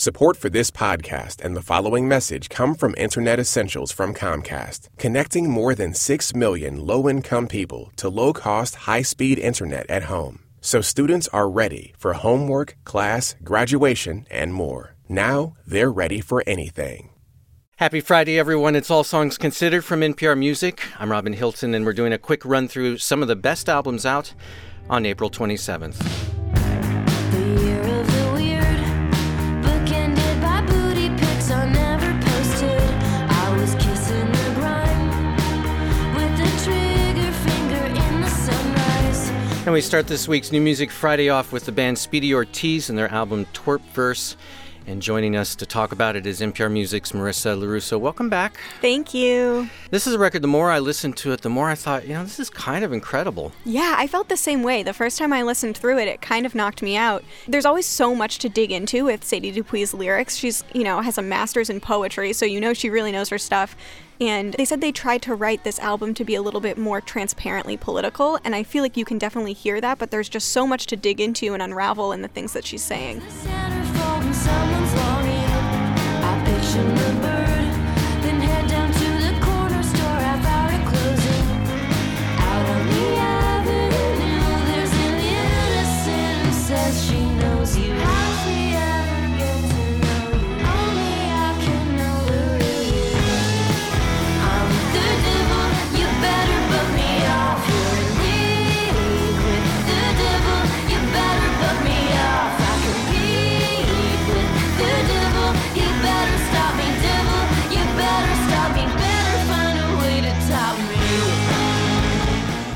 Support for this podcast and the following message come from Internet Essentials from Comcast, connecting more than 6 million low income people to low cost, high speed internet at home. So students are ready for homework, class, graduation, and more. Now they're ready for anything. Happy Friday, everyone. It's All Songs Considered from NPR Music. I'm Robin Hilton, and we're doing a quick run through some of the best albums out on April 27th. And we start this week's New Music Friday off with the band Speedy Ortiz and their album Twerp Verse. And joining us to talk about it is NPR Music's Marissa Lorusso. Welcome back. Thank you. This is a record, the more I listened to it, the more I thought, you know, this is kind of incredible. Yeah, I felt the same way. The first time I listened through it, it kind of knocked me out. There's always so much to dig into with Sadie Dupuis' lyrics. She's, you know, has a master's in poetry, so you know she really knows her stuff. And they said they tried to write this album to be a little bit more transparently political, and I feel like you can definitely hear that, but there's just so much to dig into and unravel in the things that she's saying.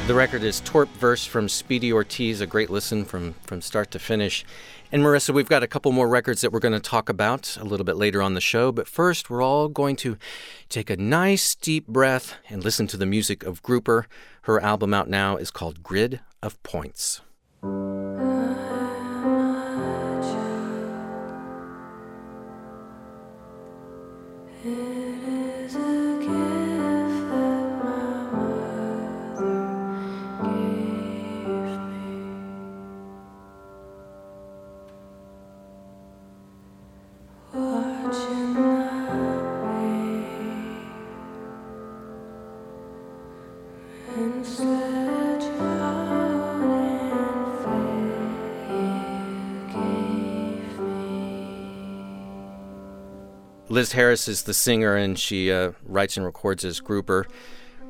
The record is Twerp Verse from Speedy Ortiz, a great listen from, from start to finish. And Marissa, we've got a couple more records that we're going to talk about a little bit later on the show. But first, we're all going to take a nice deep breath and listen to the music of Grouper. Her album out now is called Grid of Points. Liz Harris is the singer, and she uh, writes and records as Grouper.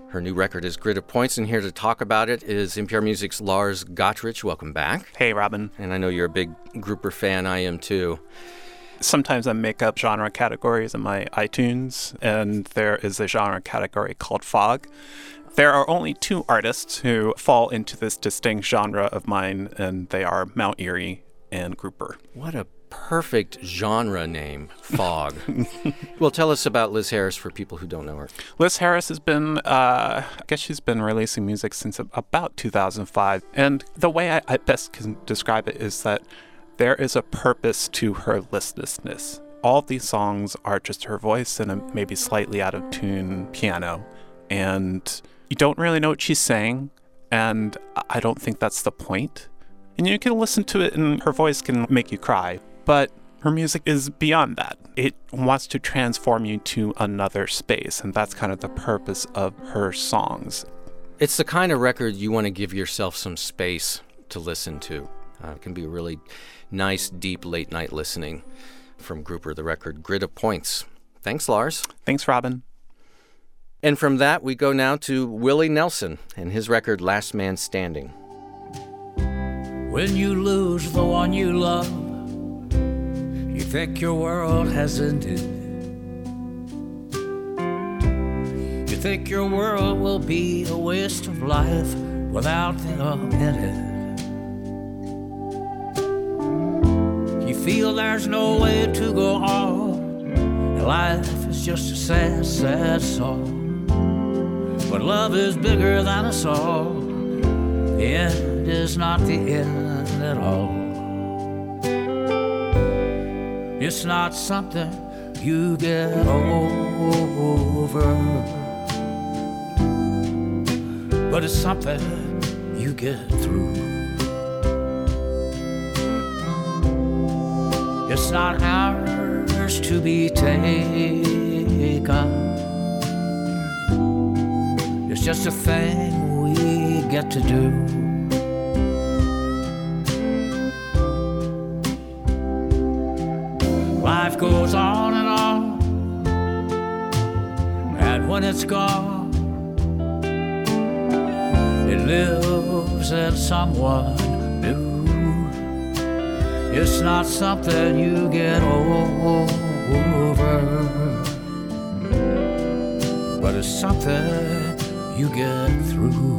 Her new record is Grid of Points, and here to talk about it is NPR Music's Lars Gotrich. Welcome back. Hey, Robin. And I know you're a big Grouper fan. I am too. Sometimes I make up genre categories in my iTunes, and there is a genre category called Fog. There are only two artists who fall into this distinct genre of mine, and they are Mount Eerie and Grouper. What a perfect genre name, Fog. well, tell us about Liz Harris for people who don't know her. Liz Harris has been, uh, I guess she's been releasing music since about 2005. And the way I, I best can describe it is that there is a purpose to her listlessness. All these songs are just her voice and a maybe slightly out of tune piano. And you don't really know what she's saying. And I don't think that's the point. And you can listen to it, and her voice can make you cry. But her music is beyond that. It wants to transform you to another space, and that's kind of the purpose of her songs. It's the kind of record you want to give yourself some space to listen to. Uh, it can be really nice, deep late night listening from Grouper, the record Grid of Points. Thanks, Lars. Thanks, Robin. And from that, we go now to Willie Nelson and his record Last Man Standing. When you lose the one you love, you think your world has ended. You think your world will be a waste of life without them in it. You feel there's no way to go on. And Life is just a sad, sad song. But love is bigger than us all. The end is not the end at all. It's not something you get over, but it's something you get through. It's not ours to be taken. It's just a thing we get to do. Goes on and on, and when it's gone, it lives in someone new. It's not something you get over, but it's something you get through.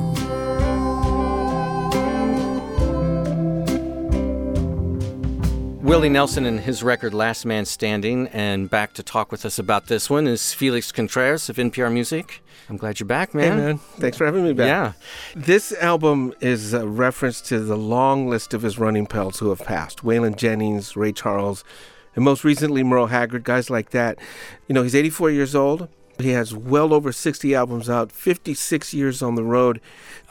Willie Nelson and his record Last Man Standing. And back to talk with us about this one is Felix Contreras of NPR Music. I'm glad you're back, man. Hey, man. Thanks for having me back. Yeah. This album is a reference to the long list of his running pals who have passed Waylon Jennings, Ray Charles, and most recently Merle Haggard, guys like that. You know, he's 84 years old. He has well over 60 albums out, 56 years on the road.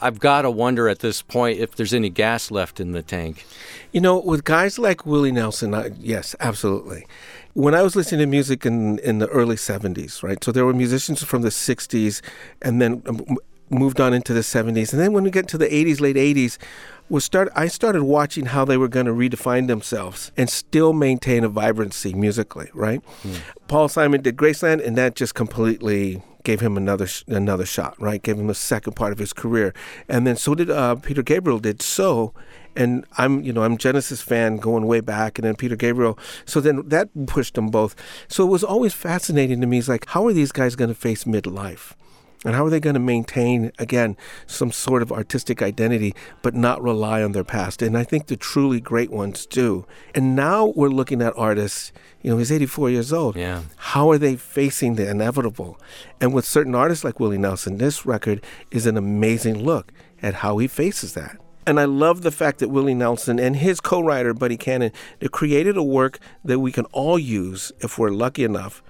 I've got to wonder at this point if there's any gas left in the tank. You know, with guys like Willie Nelson, I, yes, absolutely. When I was listening to music in, in the early 70s, right? So there were musicians from the 60s and then um, moved on into the 70s. And then when we get to the 80s, late 80s, was start I started watching how they were going to redefine themselves and still maintain a vibrancy musically, right? Mm. Paul Simon did Graceland and that just completely gave him another another shot, right? Gave him a second part of his career. And then so did uh, Peter Gabriel did so and I'm you know I'm Genesis fan going way back, and then Peter Gabriel. So then that pushed them both. So it was always fascinating to me. It's like how are these guys going to face midlife? And how are they going to maintain, again, some sort of artistic identity, but not rely on their past? And I think the truly great ones do. And now we're looking at artists, you know, he's 84 years old. Yeah. How are they facing the inevitable? And with certain artists like Willie Nelson, this record is an amazing look at how he faces that. And I love the fact that Willie Nelson and his co writer, Buddy Cannon, they created a work that we can all use if we're lucky enough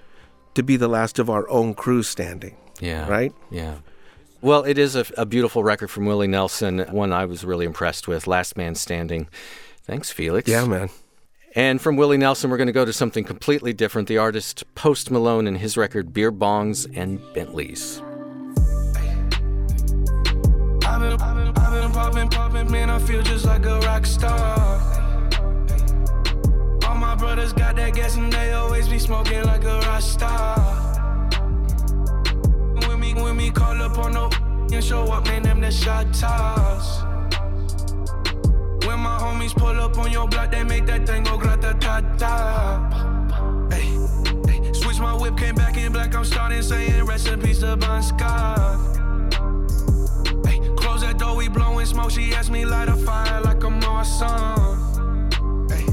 to be the last of our own crew standing. Yeah. Right? Yeah. Well, it is a, a, beautiful record from Willie Nelson, one I was really impressed with, Last Man Standing. Thanks, Felix. Yeah, man. And from Willie Nelson, we're going to go to something completely different the artist Post Malone and his record Beer Bongs and Bentleys. I've been, I've been popping, popping, man, I feel just like a rock star. All my brothers got that gas and they always be smoking like a rock star when me call up on no and show up, man, them the shot toss. When my homies pull up on your block, they make that thing go grata ta ta. Hey, hey, switch my whip, came back in black. I'm starting saying rest in peace to Bon Scott. Hey, close that door, we blowing smoke. She asked me light a fire like a Morrison. Hey,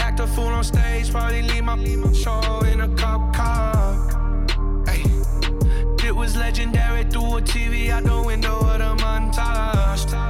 act a fool on stage, probably leave my show in a cop legendary through a TV out the window of the montage.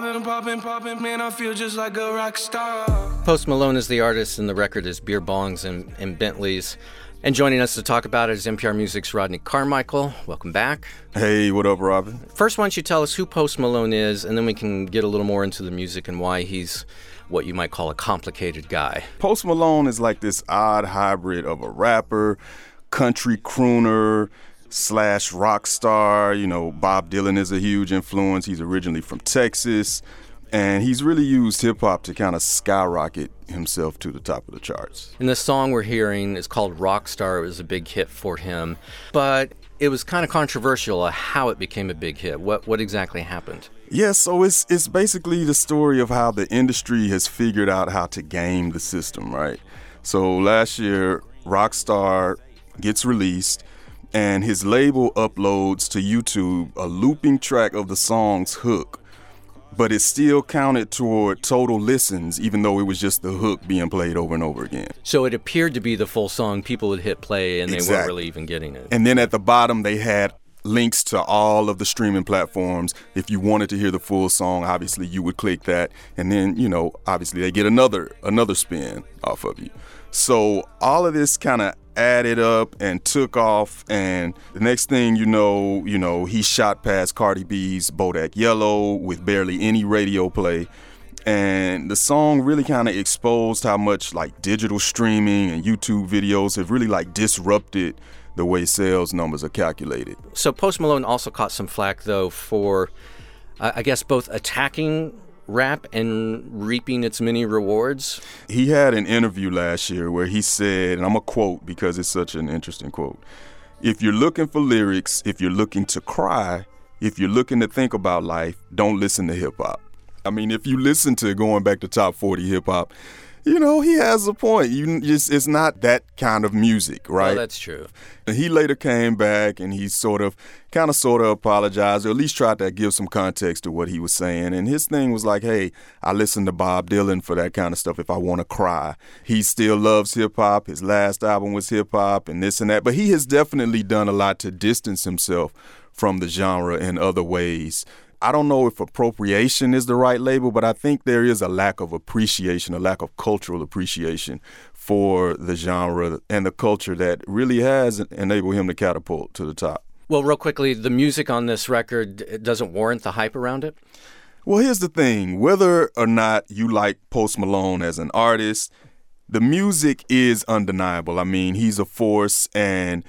Been, I've been popping, popping, man, I feel just like a rock star. Post Malone is the artist, and the record is Beer Bongs and, and Bentleys. And joining us to talk about it is NPR Music's Rodney Carmichael. Welcome back. Hey, what up, Robin? First, why don't you tell us who Post Malone is, and then we can get a little more into the music and why he's what you might call a complicated guy. Post Malone is like this odd hybrid of a rapper, country crooner, slash rock star. You know, Bob Dylan is a huge influence. He's originally from Texas. And he's really used hip hop to kind of skyrocket himself to the top of the charts. And the song we're hearing is called Rockstar. It was a big hit for him. But it was kind of controversial uh, how it became a big hit. What, what exactly happened? Yeah, so it's it's basically the story of how the industry has figured out how to game the system, right? So last year, Rockstar gets released and his label uploads to YouTube a looping track of the song's hook, but it's still counted toward total listens, even though it was just the hook being played over and over again. So it appeared to be the full song. People would hit play and they exactly. weren't really even getting it. And then at the bottom, they had links to all of the streaming platforms. If you wanted to hear the full song, obviously you would click that, and then you know, obviously they get another another spin off of you. So all of this kind of added up and took off, and the next thing you know, you know, he shot past Cardi B's Bodak Yellow with barely any radio play. And the song really kind of exposed how much like digital streaming and YouTube videos have really like disrupted the way sales numbers are calculated. So Post Malone also caught some flack though for, I guess, both attacking rap and reaping its many rewards. He had an interview last year where he said, and I'm a quote because it's such an interesting quote. If you're looking for lyrics, if you're looking to cry, if you're looking to think about life, don't listen to hip hop. I mean, if you listen to going back to top 40 hip hop, you know, he has a point. You just it's not that kind of music, right? Well, that's true. And he later came back and he sort of kind of sort of apologized or at least tried to give some context to what he was saying. And his thing was like, "Hey, I listen to Bob Dylan for that kind of stuff if I want to cry. He still loves hip hop. His last album was hip hop and this and that, but he has definitely done a lot to distance himself from the genre in other ways. I don't know if appropriation is the right label, but I think there is a lack of appreciation, a lack of cultural appreciation for the genre and the culture that really has enabled him to catapult to the top. Well, real quickly, the music on this record doesn't warrant the hype around it. Well, here's the thing whether or not you like Post Malone as an artist, the music is undeniable. I mean, he's a force and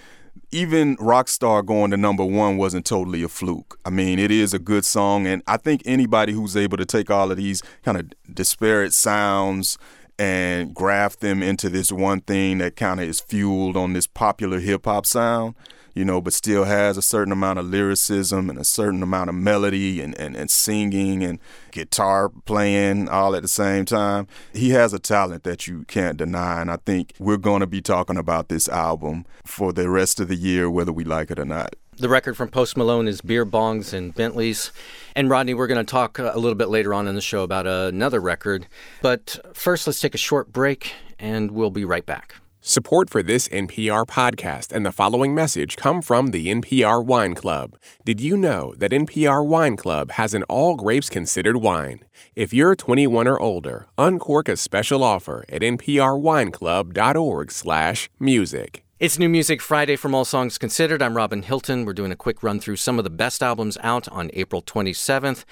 even Rockstar going to number one wasn't totally a fluke. I mean, it is a good song, and I think anybody who's able to take all of these kind of disparate sounds and graft them into this one thing that kind of is fueled on this popular hip hop sound, you know, but still has a certain amount of lyricism and a certain amount of melody and, and, and singing and guitar playing all at the same time. He has a talent that you can't deny. And I think we're going to be talking about this album for the rest of the year, whether we like it or not. The record from Post Malone is Beer Bongs and Bentleys. And Rodney, we're going to talk uh, a little bit later on in the show about another record. But first, let's take a short break and we'll be right back. Support for this NPR podcast and the following message come from the NPR Wine Club. Did you know that NPR Wine Club has an all grapes considered wine? If you're 21 or older, uncork a special offer at nprwineclub.org/music. It's New Music Friday from All Songs Considered. I'm Robin Hilton. We're doing a quick run through some of the best albums out on April 27th.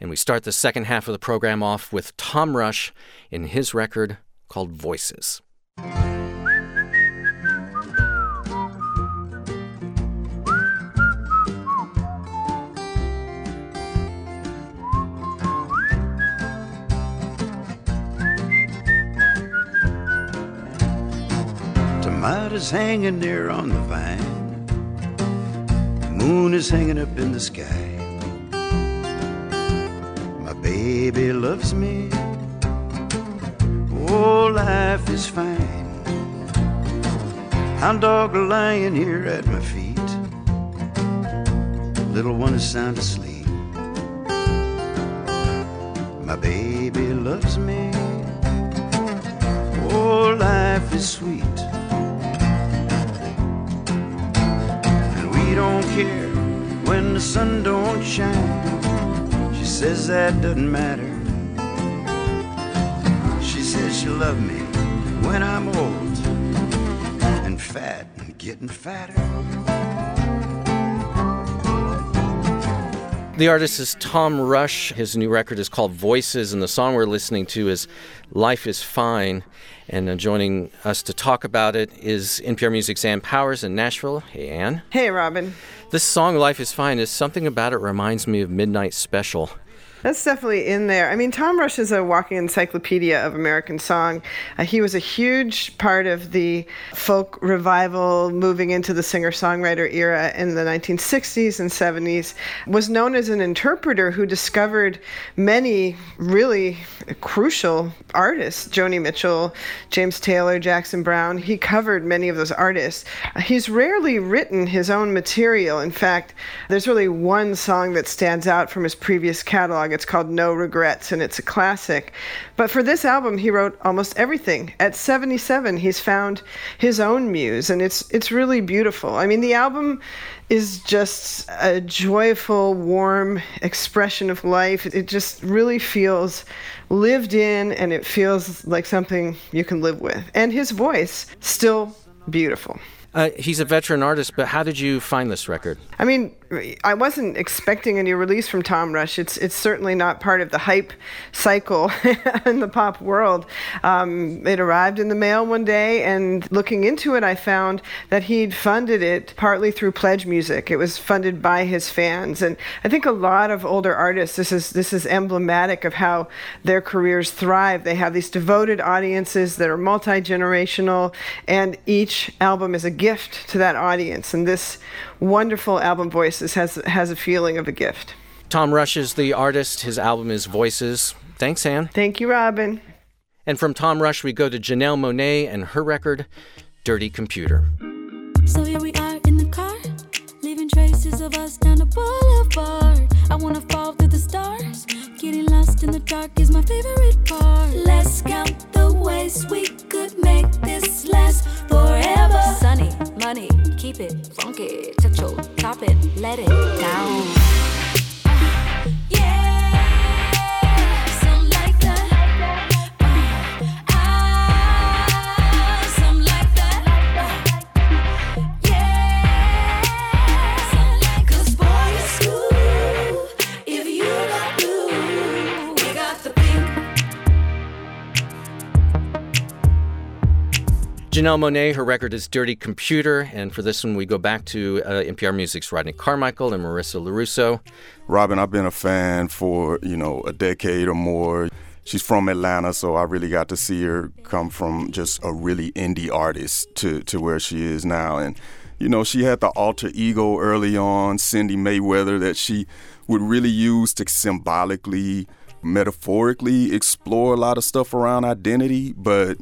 And we start the second half of the program off with Tom Rush in his record called Voices. Is hanging there on the vine. The moon is hanging up in the sky. My baby loves me. Oh, life is fine. Hound dog lying here at my feet. Little one is sound asleep. My baby loves me. Oh, life is sweet. Don't care when the sun don't shine. She says that doesn't matter. She says she'll love me when I'm old and fat and getting fatter. The artist is Tom Rush. His new record is called Voices, and the song we're listening to is Life is Fine. And uh, joining us to talk about it is NPR Music's Ann Powers in Nashville. Hey, Ann. Hey, Robin. This song, Life is Fine, is something about it reminds me of Midnight Special. That's definitely in there. I mean, Tom Rush is a walking encyclopedia of American song. Uh, he was a huge part of the folk revival moving into the singer-songwriter era in the 1960s and 70s. Was known as an interpreter who discovered many really crucial artists, Joni Mitchell, James Taylor, Jackson Browne. He covered many of those artists. Uh, he's rarely written his own material. In fact, there's really one song that stands out from his previous catalog It's called No Regrets, and it's a classic. But for this album, he wrote almost everything. At 77, he's found his own muse, and it's it's really beautiful. I mean, the album is just a joyful, warm expression of life. It just really feels lived in, and it feels like something you can live with. And his voice still beautiful. Uh, he's a veteran artist, but how did you find this record? I mean, I wasn't expecting any release from Tom Rush. It's it's certainly not part of the hype cycle in the pop world. Um, it arrived in the mail one day, and looking into it, I found that he'd funded it partly through Pledge Music. It was funded by his fans, and I think a lot of older artists. This is this is emblematic of how their careers thrive. They have these devoted audiences that are multi generational, and each album is a gift to that audience. And this wonderful album Voices has has a feeling of a gift. Tom Rush is the artist. His album is Voices. Thanks, Ann. Thank you, Robin. And from Tom Rush, we go to Janelle Monáe and her record, Dirty Computer. So here we are in the car, leaving traces of us down the boulevard. I wanna fall through the stars. Getting lost in the dark is my favorite part. Let's count the ways we could make this last forever. Sunny, money, keep it funky, touch your top it, let it down. Janelle Monáe, her record is Dirty Computer. And for this one, we go back to uh, NPR Music's Rodney Carmichael and Marissa Lorusso. Robin, I've been a fan for, you know, a decade or more. She's from Atlanta, so I really got to see her come from just a really indie artist to, to where she is now. And, you know, she had the alter ego early on, Cindi Mayweather, that she would really use to symbolically, metaphorically explore a lot of stuff around identity. But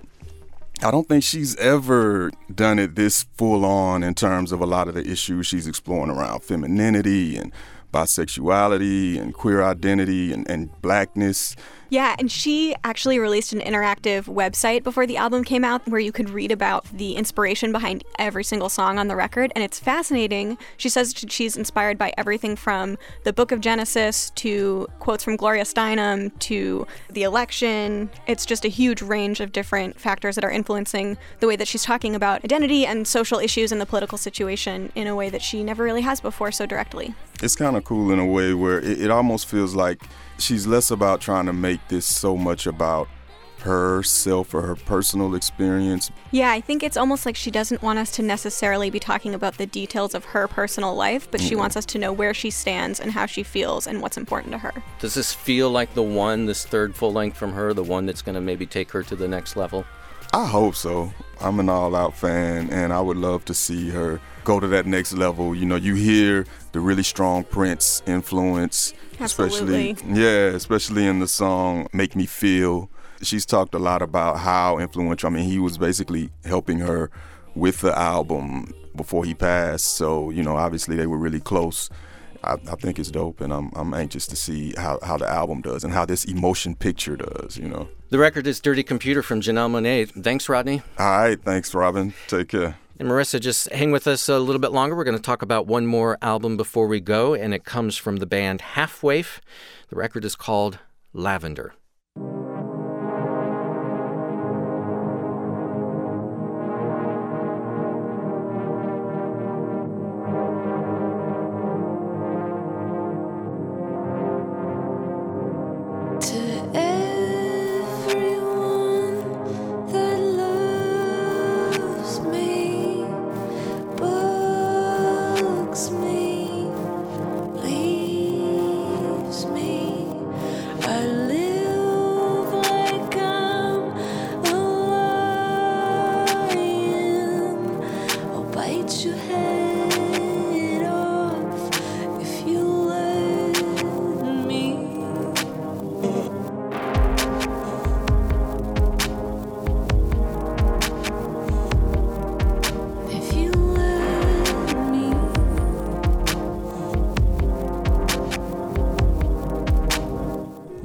I don't think she's ever done it this full on in terms of a lot of the issues she's exploring around femininity and bisexuality and queer identity and, and blackness. Yeah, and she actually released an interactive website before the album came out where you could read about the inspiration behind every single song on the record, and it's fascinating. She says she's inspired by everything from the Book of Genesis to quotes from Gloria Steinem to the election. It's just a huge range of different factors that are influencing the way that she's talking about identity and social issues and the political situation in a way that she never really has before so directly. It's kind of cool in a way where it, it almost feels like she's less about trying to make this so much about herself or her personal experience. Yeah, I think it's almost like she doesn't want us to necessarily be talking about the details of her personal life, but she Mhm. wants us to know where she stands and how she feels and what's important to her. Does this feel like the one, this third full length from her, the one that's going to maybe take her to the next level? I hope so. I'm an all out fan and I would love to see her go to that next level. You know, you hear the really strong Prince influence, especially yeah, especially in the song Make Me Feel. She's talked a lot about how influential. I mean, he was basically helping her with the album before he passed. So, you know, obviously they were really close. I, I think it's dope, and I'm, I'm anxious to see how, how the album does and how this emotion picture does, you know. The record is Dirty Computer from Janelle Monáe. Thanks, Rodney. All right, thanks, Robin. Take care. And Marissa, just hang with us a little bit longer. We're going to talk about one more album before we go, and it comes from the band Half. The record is called Lavender.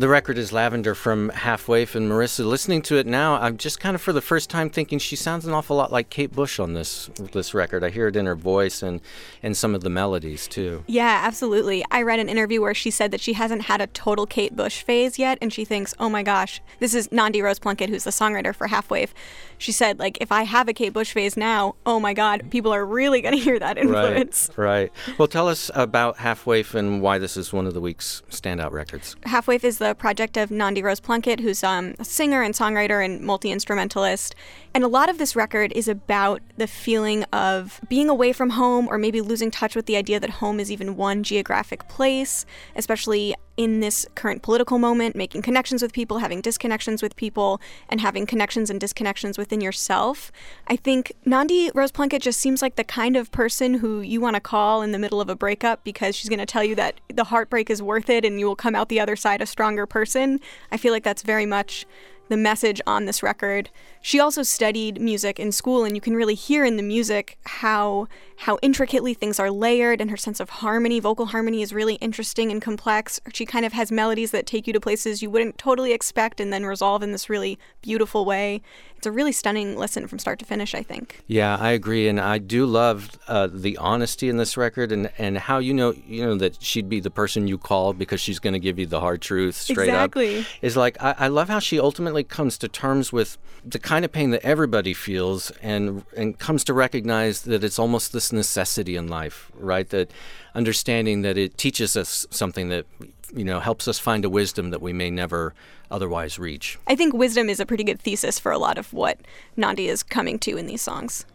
The record is Lavender from Half Waif, and Marissa, listening to it now, I'm just kind of for the first time thinking she sounds an awful lot like Kate Bush on this this record. I hear it in her voice and and some of the melodies too. Yeah, absolutely. I read an interview where she said that she hasn't had a total Kate Bush phase yet, and she thinks, oh my gosh, this is Nandi Rose Plunkett, who's the songwriter for Half Waif. She said, like, if I have a Kate Bush phase now, oh my God, people are really going to hear that influence. Right, right. Well, tell us about Half Waif and why this is one of the week's standout records. Half Waif is the project of Nandi Rose Plunkett, who's um, a singer and songwriter and multi instrumentalist. And a lot of this record is about the feeling of being away from home or maybe losing touch with the idea that home is even one geographic place, especially in this current political moment, making connections with people, having disconnections with people, and having connections and disconnections within yourself. I think Nandi Rose Plunkett just seems like the kind of person who you want to call in the middle of a breakup because she's going to tell you that the heartbreak is worth it and you will come out the other side a stronger person. I feel like that's very much the message on this record. She also studied music in school and you can really hear in the music how how intricately things are layered and her sense of harmony, vocal harmony is really interesting and complex. She kind of has melodies that take you to places you wouldn't totally expect and then resolve in this really beautiful way. It's a really stunning listen from start to finish, I think. Yeah, I agree and I do love uh, the honesty in this record and and how you know, you know that she'd be the person you call because she's going to give you the hard truth straight exactly. up. Is like I, I love how she ultimately comes to terms with the kind of pain that everybody feels and and comes to recognize that it's almost this necessity in life, right? That understanding that it teaches us something that you know helps us find a wisdom that we may never otherwise reach. I think wisdom is a pretty good thesis for a lot of what Nandi is coming to in these songs.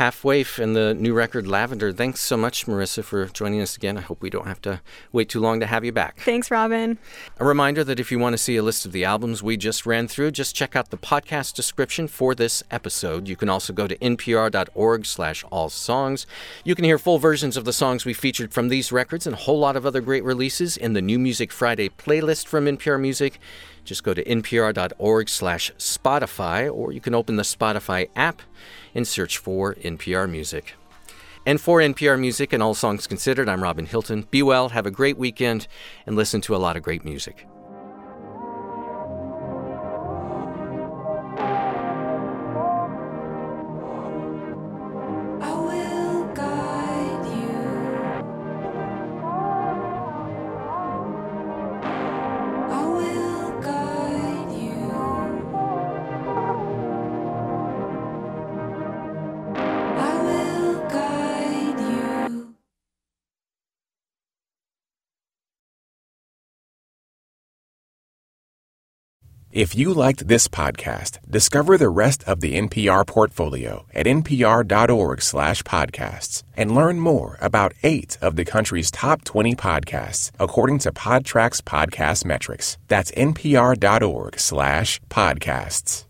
Half Waif and the new record Lavender. Thanks so much, Marissa, for joining us again. I hope we don't have to wait too long to have you back. Thanks, Robin. A reminder that if you want to see a list of the albums we just ran through, just check out the podcast description for this episode. You can also go to npr.org slash all songs. You can hear full versions of the songs we featured from these records and a whole lot of other great releases in the New Music Friday playlist from NPR Music. Just go to npr.org slash Spotify, or you can open the Spotify app and search for NPR Music. And for NPR Music and All Songs Considered, I'm Robin Hilton. Be well, have a great weekend, and listen to a lot of great music. If you liked this podcast, discover the rest of the NPR portfolio at npr.org/podcasts and learn more about 8 of the country's top 20 podcasts according to Podtrac's podcast metrics. That's npr.org/podcasts.